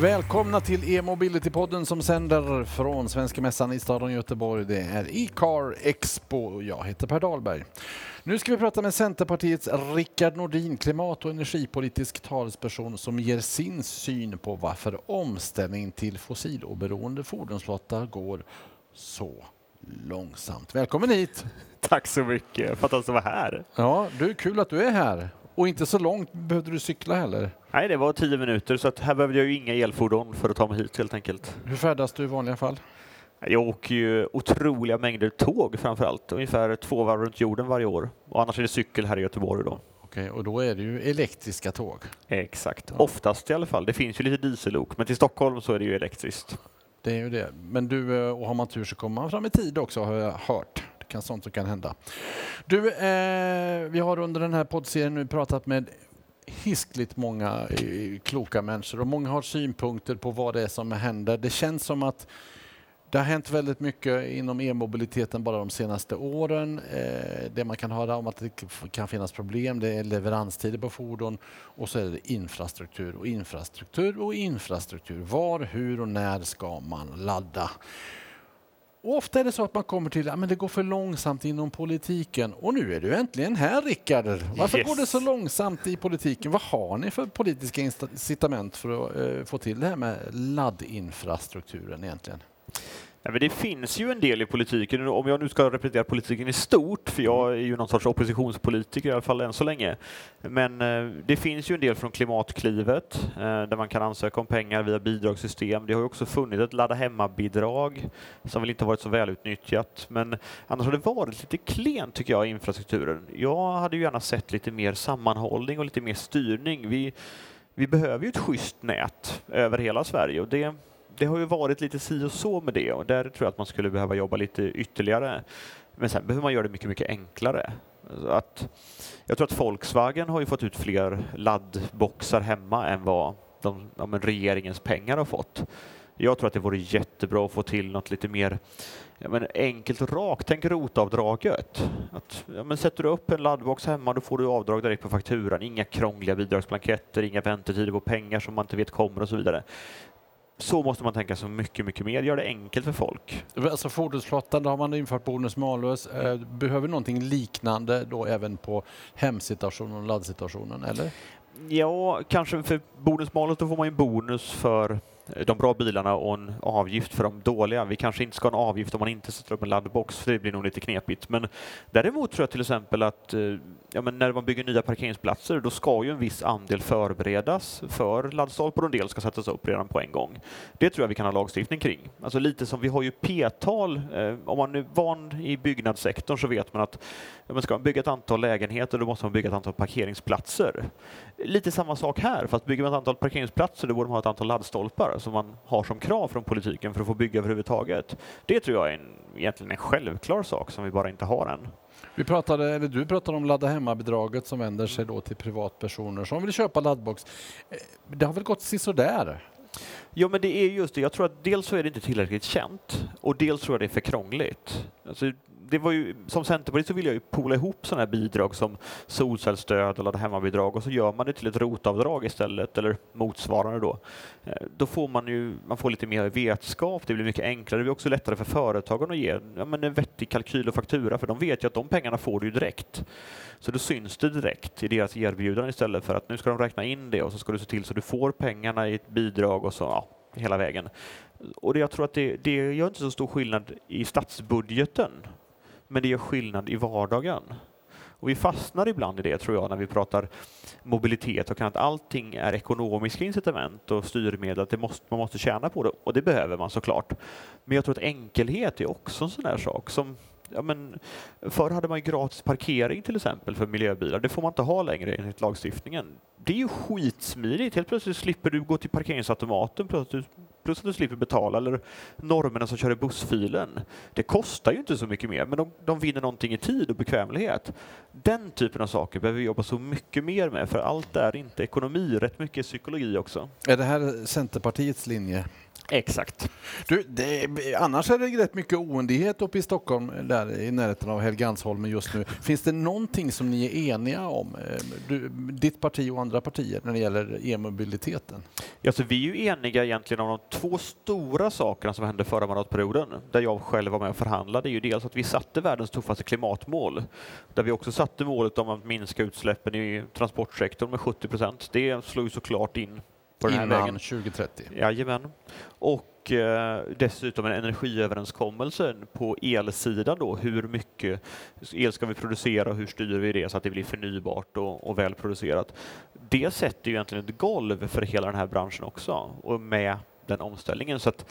Välkomna till e-mobility-podden som sänder från Svenska Mässan i staden Göteborg. Det är e-car Expo. Jag heter Per Dahlberg. Nu ska vi prata med Centerpartiets Rickard Nordin, klimat och energipolitisk talesperson som ger sin syn på varför omställning till fossiloberoende fordonsflotta går så långsamt. Välkommen hit! Tack så mycket för att du var här. Ja, du, kul att du är här. Och inte så långt behövde du cykla heller. Nej, det var tio minuter så att här behövde jag ju inga elfordon för att ta mig hit helt enkelt. Hur färdas du i vanliga fall? Jag åker ju otroliga mängder tåg framför allt, ungefär två varv runt jorden varje år. Och annars är det cykel här i Göteborg då. Okej, och då är det ju elektriska tåg. Exakt, oftast i alla fall. Det finns ju lite diesellok, men till Stockholm så är det ju elektriskt. Det är ju det. Men du, eh, och har man tur så kommer man fram i tid också har jag hört påverkan, sånt som kan hända. Du, eh, vi har under den här poddserien nu pratat med hiskligt många eh, kloka människor och många har synpunkter på vad det är som händer. Det känns som att det har hänt väldigt mycket inom e-mobiliteten bara de senaste åren. Eh, det man kan höra om att det kan finnas problem, det är leveranstider på fordon och så är det infrastruktur och infrastruktur och infrastruktur. Var, hur och när ska man ladda? Och ofta är det så att man kommer till att det går för långsamt inom politiken. Och nu är du äntligen här Rickard. Varför Yes. går det så långsamt i politiken? Vad har ni för politiska incitament för att eh, få till det här med laddinfrastrukturen egentligen? Nej, men det finns ju en del i politiken, om jag nu ska representera politiken i stort, för jag är ju någon sorts oppositionspolitiker i alla fall än så länge. Men eh, det finns ju en del från Klimatklivet, eh, där man kan ansöka om pengar via bidragssystem. Det har ju också funnits ett ladda hemma-bidrag som väl inte varit så välutnyttjat, men annars har det varit lite klent tycker jag i infrastrukturen. Jag hade ju gärna sett lite mer sammanhållning och lite mer styrning. Vi, vi behöver ju ett schysst nät över hela Sverige och det det har ju varit lite si och så med det och där tror jag att man skulle behöva jobba lite ytterligare. Men sen behöver man göra det mycket, mycket enklare. Att, jag tror att Volkswagen har ju fått ut fler laddboxar hemma än vad de, ja, men regeringens pengar har fått. Jag tror att det vore jättebra att få till något lite mer ja, men enkelt och rakt. Tänk rotavdraget. Att, ja, men sätter du upp en laddbox hemma då får du avdrag direkt på fakturan. Inga krångliga bidragsblanketter, inga väntetider på pengar som man inte vet kommer och så vidare så måste man tänka så mycket, mycket mer. Gör det enkelt för folk. Alltså fordonsflottan, då har man infört bonus malus. Eh, Behöver någonting liknande då även på hemsituationen och laddsituationen, eller? Ja, kanske för bonusmålet då får man ju en bonus för de bra bilarna och en avgift för de dåliga. Vi kanske inte ska ha en avgift om man inte sätter upp en laddbox, för det blir nog lite knepigt. Men däremot tror jag till exempel att eh, ja, men när man bygger nya parkeringsplatser, då ska ju en viss andel förberedas för laddstolpar och en del ska sättas upp redan på en gång. Det tror jag vi kan ha lagstiftning kring. Alltså lite som vi har ju p-tal. Eh, om man är van i byggnadssektorn så vet man att ja, men ska man bygga ett antal lägenheter, då måste man bygga ett antal parkeringsplatser. Lite samma sak här, fast bygger man ett antal parkeringsplatser, då borde man ha ett antal laddstolpar som man har som krav från politiken för att få bygga överhuvudtaget. Det tror jag är en, egentligen en självklar sak som vi bara inte har än. Vi pratade, eller du pratade om ladda hemma-bidraget som vänder sig då till privatpersoner som vill köpa laddbox. Eh, det har väl gått sisådär? Jo, men det är just det. Jag tror att dels så är det inte tillräckligt känt och dels tror jag det är för krångligt. Alltså, det var ju, som Centerpartist så vill jag ju pola ihop sådana här bidrag som solcellsstöd eller hemmabidrag och så gör man det till ett rotavdrag istället eller motsvarande då. Eh, då får man ju man får lite mer vetskap, det blir mycket enklare. Det blir också lättare för företagen att ge ja, men en vettig kalkyl och faktura för de vet ju att de pengarna får du ju direkt. Så då syns det direkt i deras erbjudande istället för att nu ska de räkna in det och så ska du se till så du får pengarna i ett bidrag och så ja, hela vägen. Och det, jag tror att det, det gör inte så stor skillnad i statsbudgeten, men det gör skillnad i vardagen. Och vi fastnar ibland i det tror jag när vi pratar mobilitet och att allting är ekonomiska incitament och styrmedel, att det måste, man måste tjäna på det och det behöver man såklart. Men jag tror att enkelhet är också en sån där sak som Ja, men förr hade man gratis parkering till exempel för miljöbilar. Det får man inte ha längre enligt lagstiftningen. Det är ju skitsmidigt. Helt plötsligt slipper du gå till parkeringsautomaten plus att du, plus att du slipper betala eller normerna som kör i bussfilen. Det kostar ju inte så mycket mer, men de, de vinner någonting i tid och bekvämlighet. Den typen av saker behöver vi jobba så mycket mer med, för allt är inte ekonomi, rätt mycket psykologi också. Är det här Centerpartiets linje? Exakt. Du, det, annars är det rätt mycket oenighet uppe i Stockholm, där i närheten av Helgeandsholmen just nu. Finns det någonting som ni är eniga om, eh, du, ditt parti och andra partier, när det gäller e-mobiliteten? Ja, så vi är ju eniga egentligen om de två stora sakerna som hände förra mandatperioden, där jag själv var med och förhandlade. Det är ju dels att vi satte världens tuffaste klimatmål, där vi också satte målet om att minska utsläppen i transportsektorn med 70 procent. Det slog ju såklart in på den här Innan vägen. 2030? Jajamän. Och eh, dessutom en energiöverenskommelse på elsidan då. Hur mycket el ska vi producera och hur styr vi det så att det blir förnybart och, och välproducerat? Det sätter ju egentligen ett golv för hela den här branschen också och med den omställningen. Så att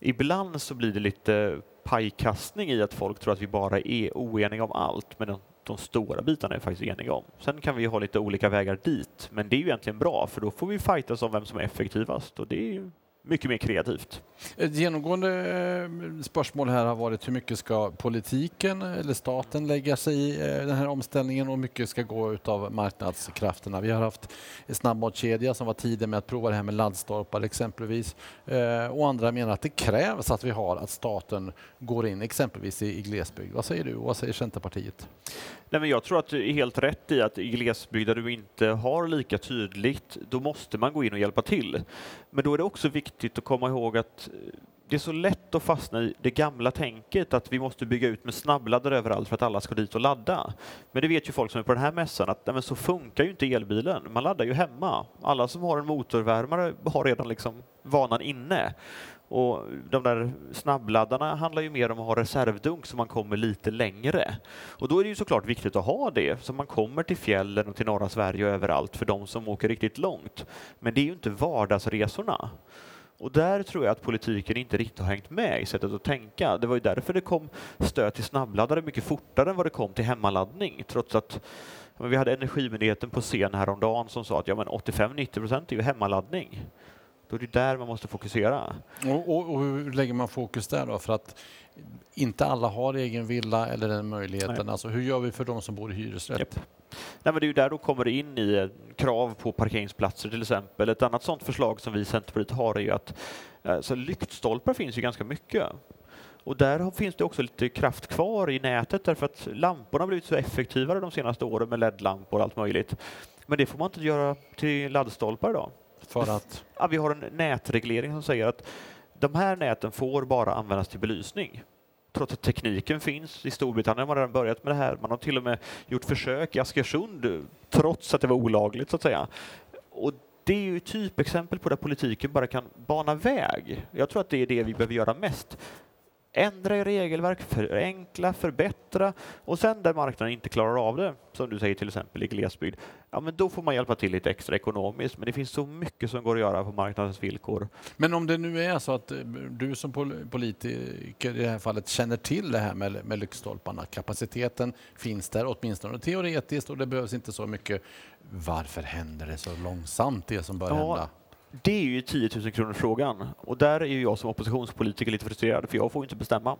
ibland så blir det lite pajkastning i att folk tror att vi bara är oeniga om allt, men de, stora bitarna är vi faktiskt eniga om. Sen kan vi ha lite olika vägar dit, men det är ju egentligen bra, för då får vi fightas om vem som är effektivast och det är ju mycket mer kreativt. Ett genomgående eh, spörsmål här har varit hur mycket ska politiken eller staten lägga sig i eh, den här omställningen och hur mycket ska gå utav marknadskrafterna. Vi har haft en snabbmatskedja som var tidig med att prova det här med laddstolpar exempelvis Eh, och andra menar att det krävs att vi har att staten går in exempelvis i, i glesbygd. Vad säger du och vad säger Centerpartiet? Nej, men jag tror att du är helt rätt i att i glesbygd där du inte har lika tydligt, då måste man gå in och hjälpa till. Men då är det också viktigt att komma ihåg att eh, det är så lätt att fastna i det gamla tänket att vi måste bygga ut med snabbladdare överallt för att alla ska dit och ladda. Men det vet ju folk som är på den här mässan att nej, men så funkar ju inte elbilen. Man laddar ju hemma. Alla som har en motorvärmare har redan liksom vanan inne. Och de där snabbladdarna handlar ju mer om att ha reservdunk så man kommer lite längre. Och då är det ju såklart viktigt att ha det så man kommer till fjällen och till norra Sverige och överallt för de som åker riktigt långt. Men det är ju inte vardagsresorna. Och där tror jag att politiken inte riktigt har hängt med i sättet att tänka. Det var ju därför det kom stöd till snabbladdare mycket fortare än vad det kom till hemmaladdning, trots att men vi hade Energimyndigheten på scen häromdagen som sa att ja, men 85-90 procent är ju hemmaladdning. Då är det där man måste fokusera. Och, och, och hur lägger man fokus där då? För att inte alla har egen villa eller den möjligheten. Nej. Alltså, hur gör vi för de som bor i hyresrätt? Japp. Nej, men det är ju där då kommer det in i krav på parkeringsplatser till exempel. Ett annat sådant förslag som vi i Centerpartiet har är ju att eh, så lyktstolpar finns ju ganska mycket. Och där finns det också lite kraft kvar i nätet därför att lamporna har blivit så effektivare de senaste åren med LED-lampor och allt möjligt. Men det får man inte göra till laddstolpar idag. För att Ja, vi har en nätreglering som säger att de här näten får bara användas till belysning. Trots att tekniken finns. I Storbritannien har man redan börjat med det här. Man har till och med gjort försök i Askersund trots att det var olagligt så att säga. Och det är ju typexempel på där politiken bara kan bana väg. Jag tror att det är det vi behöver göra mest. Ändra i regelverk, förenkla, förbättra och sen där marknaden inte klarar av det, som du säger till exempel i glesbygd, ja men då får man hjälpa till lite extra ekonomiskt. Men det finns så mycket som går att göra på marknadens villkor. Men om det nu är så att eh, du som pol- politiker i det här fallet känner till det här med, med lyktstolparna, kapaciteten finns där åtminstone teoretiskt och det behövs inte så mycket. Varför händer det så långsamt det som bör Ja, hända? Det är ju 10 000 kronor frågan och där är ju jag som oppositionspolitiker lite frustrerad för jag får ju inte bestämma.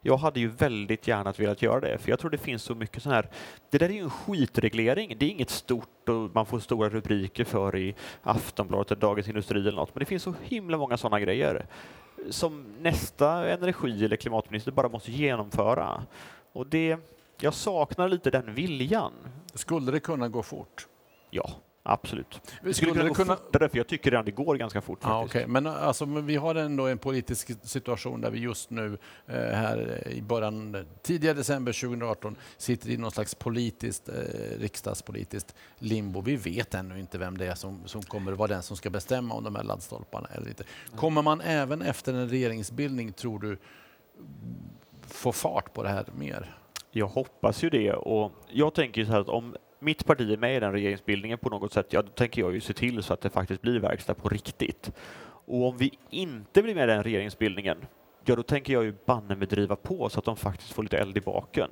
Jag hade ju väldigt gärna velat göra det, för jag tror det finns så mycket sån här... Det där är ju en skitreglering. Det är inget stort och man får stora rubriker för i Aftonbladet eller Dagens Industri eller något, men det finns så himla många sådana grejer som nästa energi eller klimatminister bara måste genomföra. Och det... Jag saknar lite den viljan. Skulle det kunna gå fort? Ja, absolut. Det skulle kunna gå kunna... fortare, för jag tycker redan det går ganska fort. Ja, faktiskt. okej. Men alltså, men vi har ändå en politisk situation där vi just nu eh, här i början, tidiga december 2018 sitter i någon slags politiskt, eh, riksdagspolitiskt limbo. Vi vet ännu inte vem det är som, som kommer att vara den som ska bestämma om de här laddstolparna eller inte. Kommer man även efter en regeringsbildning, tror du, få fart på det här mer? Jag hoppas ju det och jag tänker så här att om mitt parti är med i den regeringsbildningen på något sätt, ja då tänker jag ju se till så att det faktiskt blir verkstad på riktigt. Och om vi inte blir med i den regeringsbildningen, ja då tänker jag ju banne med driva på så att de faktiskt får lite eld i baken.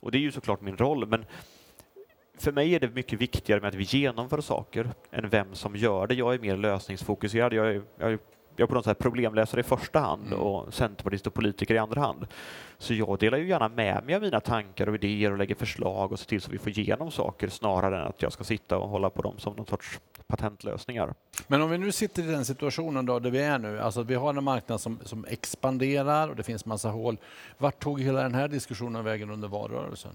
Och det är ju såklart min roll, men för mig är det mycket viktigare med att vi genomför saker än vem som gör det. Jag är mer lösningsfokuserad. Jag är, jag är, jag på något sätt problemläsare i första hand Mm. och centerpartist och politiker i andra hand. Så jag delar ju gärna med mig av mina tankar och idéer och lägger förslag och ser till så vi får igenom saker snarare än att jag ska sitta och hålla på dem som någon sorts patentlösningar. Men om vi nu sitter i den situationen då, där vi är nu, alltså vi har en marknad som, som expanderar och det finns massa hål. Vart tog hela den här diskussionen vägen under valrörelsen?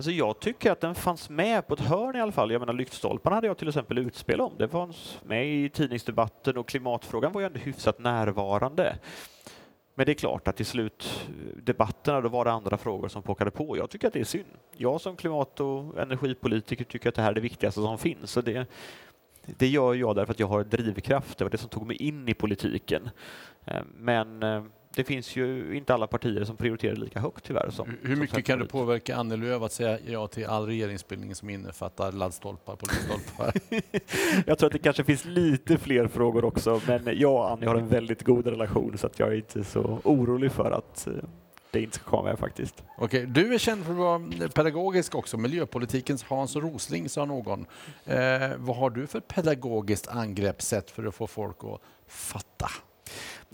Alltså jag tycker att den fanns med på ett hörn i alla fall. Jag menar lyktstolparna hade jag till exempel utspel om. Det fanns med i tidningsdebatten och klimatfrågan var ju ändå hyfsat närvarande. Men det är klart att i slutdebatterna då var det andra frågor som pockade på. Jag tycker att det är synd. Jag som klimat och energipolitiker tycker att det här är det viktigaste som finns. Så det, det gör jag därför att jag har drivkraft. Det var det som tog mig in i politiken. Eh, men eh, det finns ju inte alla partier som prioriterar lika högt tyvärr. Som, Hur mycket som kan du påverka Annie Lööf att säga ja till all regeringsbildning som innefattar laddstolpar på lyktstolpar? jag tror att det kanske finns lite fler frågor också, men jag och Annie har en väldigt god relation så att jag är inte så orolig för att eh, det inte ska komma med faktiskt. Okej, du är känd för att vara pedagogisk också. Miljöpolitikens Hans Rosling sa någon. Eh, vad har du för pedagogiskt angreppssätt för att få folk att fatta?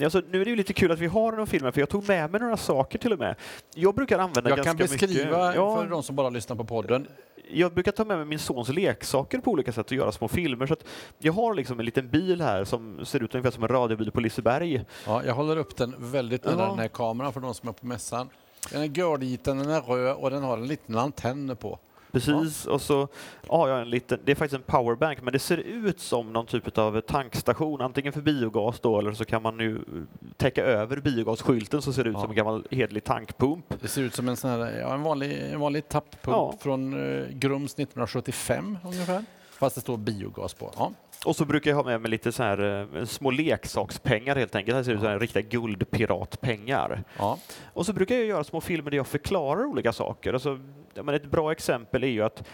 Alltså, nu är det ju lite kul att vi har någon film för jag tog med mig några saker till och med. Jag brukar använda jag ganska kan beskriva mycket, ja, för de som bara lyssnar på podden. Jag brukar ta med mig min sons leksaker på olika sätt och göra små filmer. Så att jag har liksom en liten bil här som ser ut ungefär som en radiobil på Liseberg. Ja, jag håller upp den väldigt nära Ja. den här kameran för de som är på mässan. Den är görliten, den är röd och den har en liten antenn på. Precis, och så har jag en liten, det är faktiskt en powerbank, men det ser ut som någon typ av tankstation, antingen för biogas då, eller så kan man nu täcka över biogasskylten så ser det ut Ja. som en gammal hedlig tankpump. Det ser ut som en, sån här, ja, en, vanlig, en vanlig tapppump Ja. från eh, Grums 1975 ungefär. Fast det står biogas på. Ja. Och så brukar jag ha med mig lite så här eh, små leksakspengar helt enkelt. Det här ser ut som riktiga guldpiratpengar. Ja. Och så brukar jag göra små filmer där jag förklarar olika saker. Alltså, ja, men ett bra exempel är ju att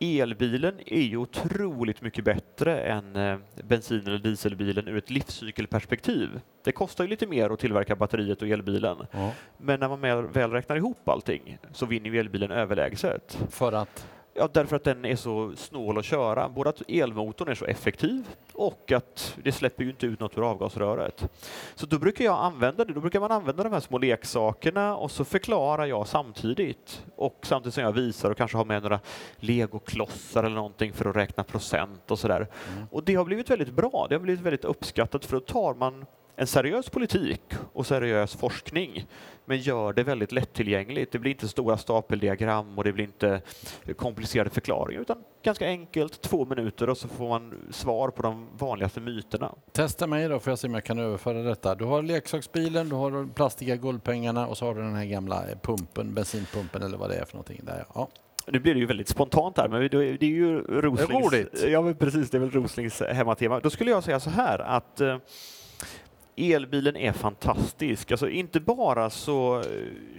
elbilen är ju otroligt mycket bättre än eh, bensin eller dieselbilen ur ett livscykelperspektiv. Det kostar ju lite mer att tillverka batteriet och elbilen. Ja. Men när man väl räknar ihop allting så vinner ju elbilen överlägset. För att? Ja, därför att den är så snål att köra. Både att elmotorn är så effektiv och att det släpper ju inte ut något ur avgasröret. Så då brukar jag använda det. Då brukar man använda de här små leksakerna och så förklarar jag samtidigt. Och samtidigt som jag visar och kanske har med några legoklossar eller någonting för att räkna procent och sådär. Mm. Och det har blivit väldigt bra. Det har blivit väldigt uppskattat för då tar man en seriös politik och seriös forskning men gör det väldigt lättillgängligt. Det blir inte stora stapeldiagram och det blir inte komplicerade förklaringar utan ganska enkelt, två minuter och så får man svar på de vanligaste myterna. Testa mig då får jag se om jag kan överföra detta. Du har leksaksbilen, du har de plastiga guldpengarna och så har du den här gamla pumpen, bensinpumpen eller vad det är för någonting. Där. Ja. Nu blir det ju väldigt spontant här, men det är ju Roslings... roligt. Ja, precis. Det är väl Roslings hemmatema. Då skulle jag säga så här att eh, elbilen är fantastisk. Alltså inte bara så eh,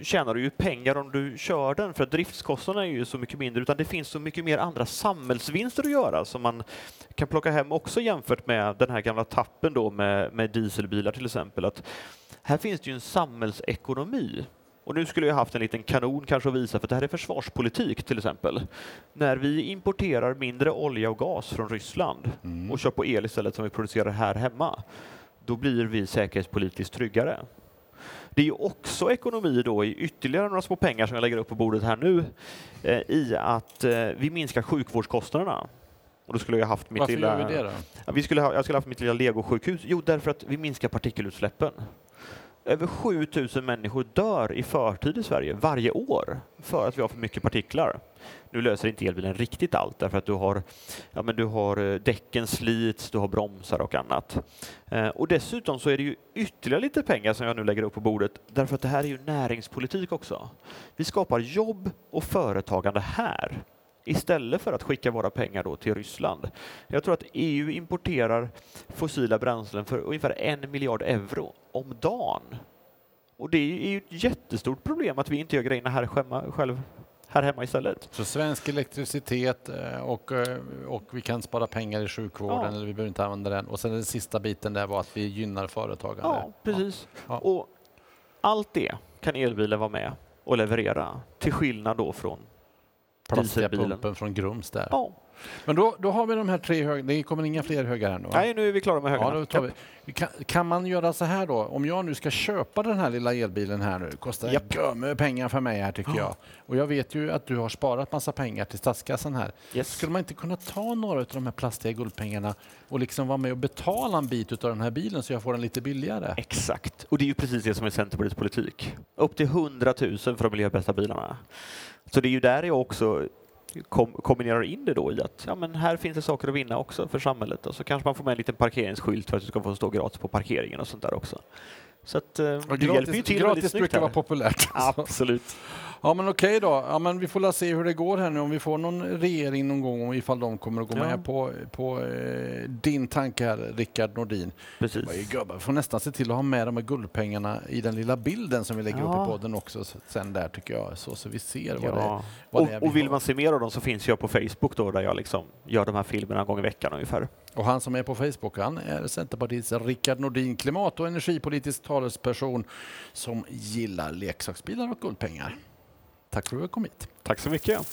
tjänar du ju pengar om du kör den, för driftskostnaderna är ju så mycket mindre, utan det finns så mycket mer andra samhällsvinster att göra som man kan plocka hem också jämfört med den här gamla tappen då med, med dieselbilar till exempel. Att här finns det ju en samhällsekonomi och nu skulle jag haft en liten kanon kanske att visa, för det här är försvarspolitik till exempel. När vi importerar mindre olja och gas från Ryssland Mm. och kör på el istället som vi producerar här hemma, då blir vi säkerhetspolitiskt tryggare. Det är också ekonomi då i ytterligare några små pengar som jag lägger upp på bordet här nu eh, i att eh, vi minskar sjukvårdskostnaderna. Och då skulle jag haft mitt Varför lilla... gör vi det då? Vi skulle ha, jag skulle haft mitt lilla legosjukhus. Jo, därför att vi minskar partikelutsläppen. Över 7000 människor dör i förtid i Sverige varje år för att vi har för mycket partiklar. Nu löser inte elbilen riktigt allt därför att du har, ja, men du har eh, däcken slits, du har bromsar och annat. Eh, och dessutom så är det ju ytterligare lite pengar som jag nu lägger upp på bordet därför att det här är ju näringspolitik också. Vi skapar jobb och företagande här istället för att skicka våra pengar då till Ryssland. Jag tror att EU importerar fossila bränslen för ungefär en miljard euro om dagen. Och det är ju ett jättestort problem att vi inte gör grejerna här, hemma, själv, här hemma istället. Så svensk elektricitet eh, och, eh, och vi kan spara pengar i sjukvården Ja. eller vi behöver inte använda den. Och sen den sista biten där var att vi gynnar företagande. Ja, precis. Ja. Och allt det kan elbilen vara med och leverera, till skillnad då från Plastiga dieselbilen. pumpen från Grums där. Ja, Men då, då har vi de här tre höga. Det kommer inga fler högar? Va? Nej, nu är vi klara med Ja, högarna. tar vi. Kan, kan man göra så här då? Om jag nu ska köpa den här lilla elbilen här nu, kostar gömme pengar för mig här tycker jag. Och jag vet ju att du har sparat massa pengar till statskassan här. Yes. Skulle man inte kunna ta några av de här plastiga guldpengarna och liksom vara med och betala en bit av den här bilen så jag får den lite billigare? Exakt, och det är ju precis det som är Centerpartiets politik. Upp till 100 000 för de miljöbästa bilarna. Så det är ju där jag också kom, kombinerar in det då i att ja, men här finns det saker att vinna också för samhället och så kanske man får med en liten parkeringsskylt för att du ska få stå gratis på parkeringen och sånt där också. Så att eh, du hjälper ju till gratis brukar här. vara populärt. Absolut. Ja men okej då. Ja, men vi får se hur det går här nu om vi får någon regering någon gång och ifall de kommer att gå Ja. med på, på eh, din tanke här Rickard Nordin. Precis. Gubbar? Vi får nästan se till att ha med de här guldpengarna i den lilla bilden som vi lägger upp Ja. i podden också sen där tycker jag. Så, så vi ser vad det, Ja. vad Och, det är vi och vill har. man se mer av dem så finns jag på Facebook då där jag liksom gör de här filmerna en gång i veckan ungefär. Och han som är på Facebook, han är Centerpartiets Rickard Nordin, klimat och energipolitisk talesperson som gillar leksaksbilar och guldpengar. Tack för att du kom hit. Tack så mycket.